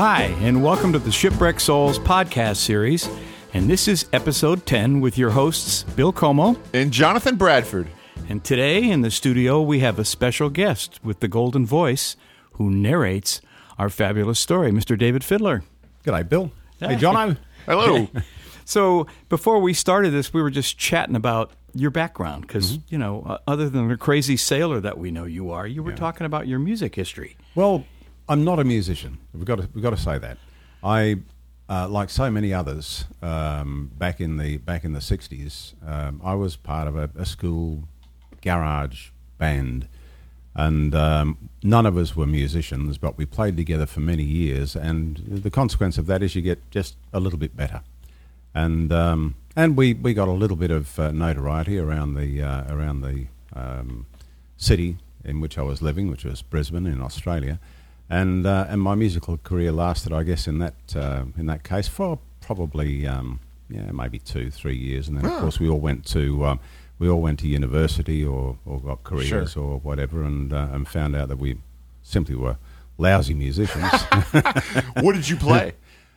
Hi, and welcome to the Shipwrecked Souls podcast series. And this is episode 10 with your hosts, Bill Como. And Jonathan Bradford. And today in the studio, we have a special guest with the golden voice who narrates our fabulous story, Mr. David Fiddler. G'day, Bill. Hey, Jono. Hello. So before we started this, we were just chatting about your background because, you know, uh, other than the crazy sailor that we know you are, you were talking about your music history. Well, I'm not a musician. We've got to, we've got to say that. I, uh, like so many others, um, back in the back in the '60s, um, I was part of a, a school garage band, and um, none of us were musicians, but we played together for many years. And the consequence of that is you get just a little bit better, and um, and we, we got a little bit of uh, notoriety around the uh, around the um, city in which I was living, which was Brisbane in Australia, and uh, and my musical career lasted, I guess, in that uh, in that case for probably um, yeah maybe two three years, and then of course we all went to um, we all went to university or, or got careers or whatever, and uh, and found out that we simply were lousy musicians. what did you play?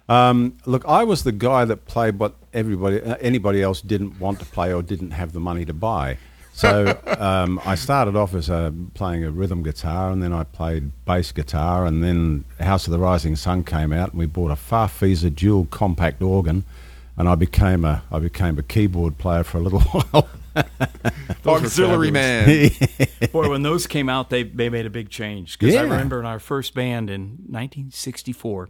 Um, look, I was the guy that played what everybody, uh, anybody else didn't want to play or didn't have the money to buy. So um, I started off as uh, playing a rhythm guitar, and then I played bass guitar, and then House of the Rising Sun came out, and we bought a Farfisa dual compact organ, and I became a I became a keyboard player for a little while. Auxiliary man. Boy, when those came out, they, they made a big change. Because I remember in our first band in 1964,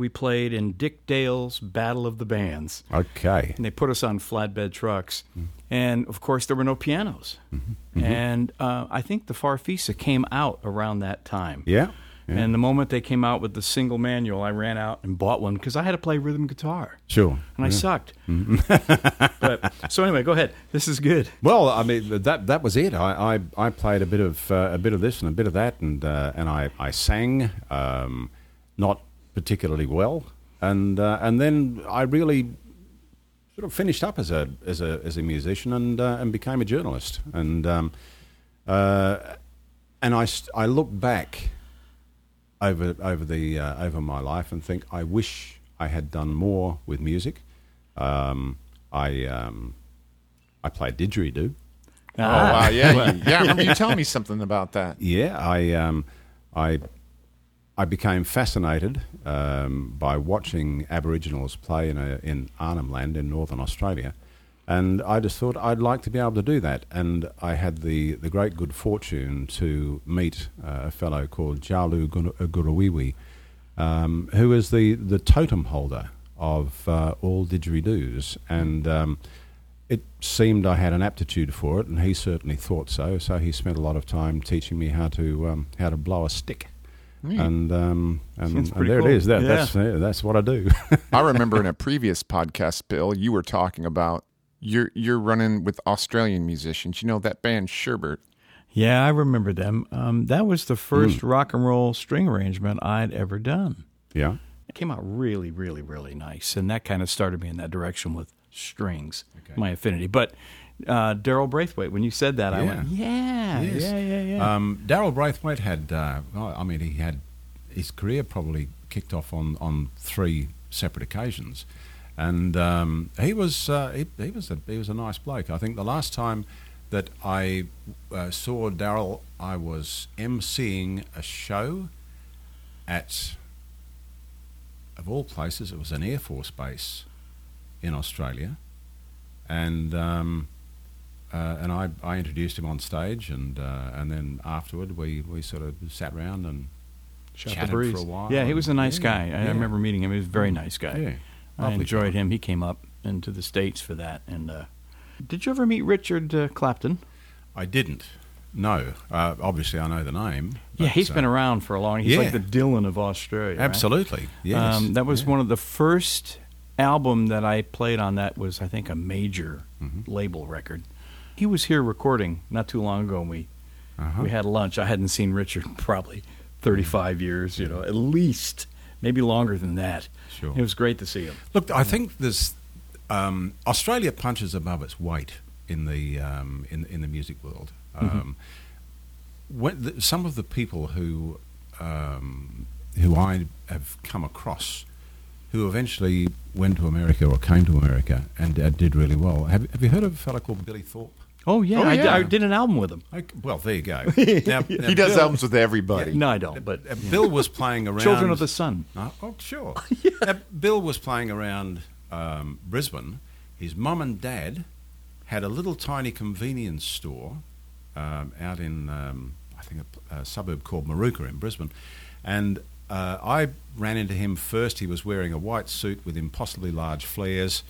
we played in Dick Dale's Battle of the Bands. okay, And they put us on flatbed trucks. And of course, there were no pianos. And uh, I think the Farfisa came out around that time. yeah, yeah. And the moment they came out with the single manual, I ran out and bought one because I had to play rhythm guitar. sure. And I sucked. but so anyway, go ahead. This is good. Well, I mean that that was it. I, I, I played a bit of uh, a bit of this and a bit of that, and uh, and I I sang, um, not particularly well, and uh, and then I really sort of finished up as a as a as a musician and uh, and became a journalist, and um, uh, and I st- I look back over over the uh, over my life and think I wish I had done more with music. Um, I um, I played didgeridoo. Oh wow, yeah, you, yeah. I remember you telling me something about that. Yeah, I um, I I became fascinated um, by watching Aboriginals play in a, in Arnhem Land in northern Australia, and I just thought I'd like to be able to do that. And I had the, the great good fortune to meet uh, a fellow called Djalu Gurruwiwi, um, who is the, the totem holder of uh, all didgeridoos, and um, it seemed I had an aptitude for it, and he certainly thought so. So he spent a lot of time teaching me how to um, how to blow a stick, and um, and, and there cool. it is. That, Yeah. That's yeah, that's what I do. I remember in a previous podcast, Bill, you were talking about you're you're running with Australian musicians. You know that band Sherbert. Yeah, I remember them. Um, that was the first rock and roll string arrangement I'd ever done. yeah, It came out really, really, really nice, and that kind of started me in that direction with strings, my affinity. But uh, Daryl Braithwaite, when you said that, I went, yeah, Yes. yeah, yeah, yeah. Um, Daryl Braithwaite had, uh, I mean, he had his career probably kicked off on, on three separate occasions, and um, he was uh, he, he was a he was a nice bloke. I think the last time that I uh, saw Daryl, I was emceeing a show at, of all places, it was an Air Force base in Australia, and. Um, uh, and I, I introduced him on stage, and uh, and then afterward we, we sort of sat around and Shot the chatted breeze. for a while. Yeah, he was a nice Yeah, guy. I, yeah. remember meeting him. He was a very nice guy. Yeah, I enjoyed guy. him. He came up into the states for that. And uh, did you ever meet Richard uh, Clapton? I didn't. No, uh, obviously I know the name. yeah, he's uh, been around for a long. He's like the Dylan of Australia. right? Absolutely, yes. Um, that was Yeah. one of the first album that I played on. That was, I think, a major Mm-hmm. label record. He was here recording not too long ago. And we Uh-huh. we had lunch. I hadn't seen Richard probably thirty five years. You know, at least maybe longer than that. Sure. It was great to see him. Look, I think there's um, Australia punches above its weight in the um, in in the music world. Um, when the, some of the people who um, who I have come across, who eventually went to America or came to America and uh, did really well. Have, have you heard of a fellow called Billy Thorpe? Oh yeah, Oh, I, yeah. I did an album with him. Okay, well, there you go. Now, now He does Bill- albums with everybody. No, I don't. But uh, Bill was playing around. Children of the Sun. Oh, oh, sure. Now, Bill was playing around um, Brisbane. His mum and dad had a little tiny convenience store um, out in, um, I think, a, a suburb called Moorooka in Brisbane. And uh, I ran into him first. He was wearing a white suit with impossibly large flares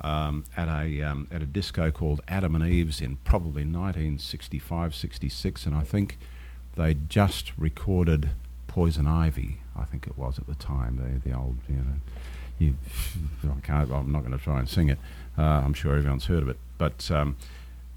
um, at, a, um, at a disco called Adam and Eve's in probably 1965, 66. And I think they just recorded Poison Ivy, I think it was at the time, the, the old, you know, you, I can't, I'm not going to try and sing it. Uh, I'm sure everyone's heard of it. But, um,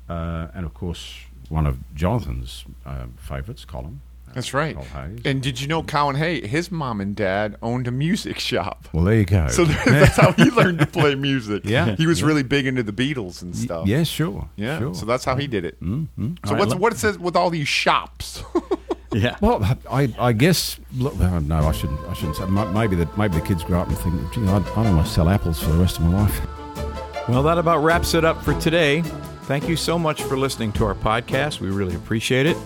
uh, and of course, one of Jonathan's uh, favourites, Colin. That's right. Colin And did you know Colin Hay, his mom and dad owned a music shop. well, there you go. So that's how he learned to play music. Yeah, He was yeah. really big into the Beatles and stuff. yeah, sure. Yeah. Sure. So that's how he did it. Mm-hmm. So what's what it says with all these shops? yeah. Well, I, I guess. Look, uh, no, I shouldn't. I shouldn't say. Maybe that. Maybe the kids grow up and think, "Gee, I, I don't want to sell apples for the rest of my life." Well, that about wraps it up for today. Thank you so much for listening to our podcast. We really appreciate it.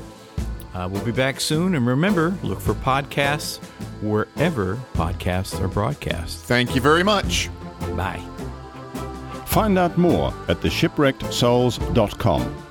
Uh, we'll be back soon. And remember, look for podcasts wherever podcasts are broadcast. Thank you very much. Bye. Find out more at theshipwreckedsouls.com.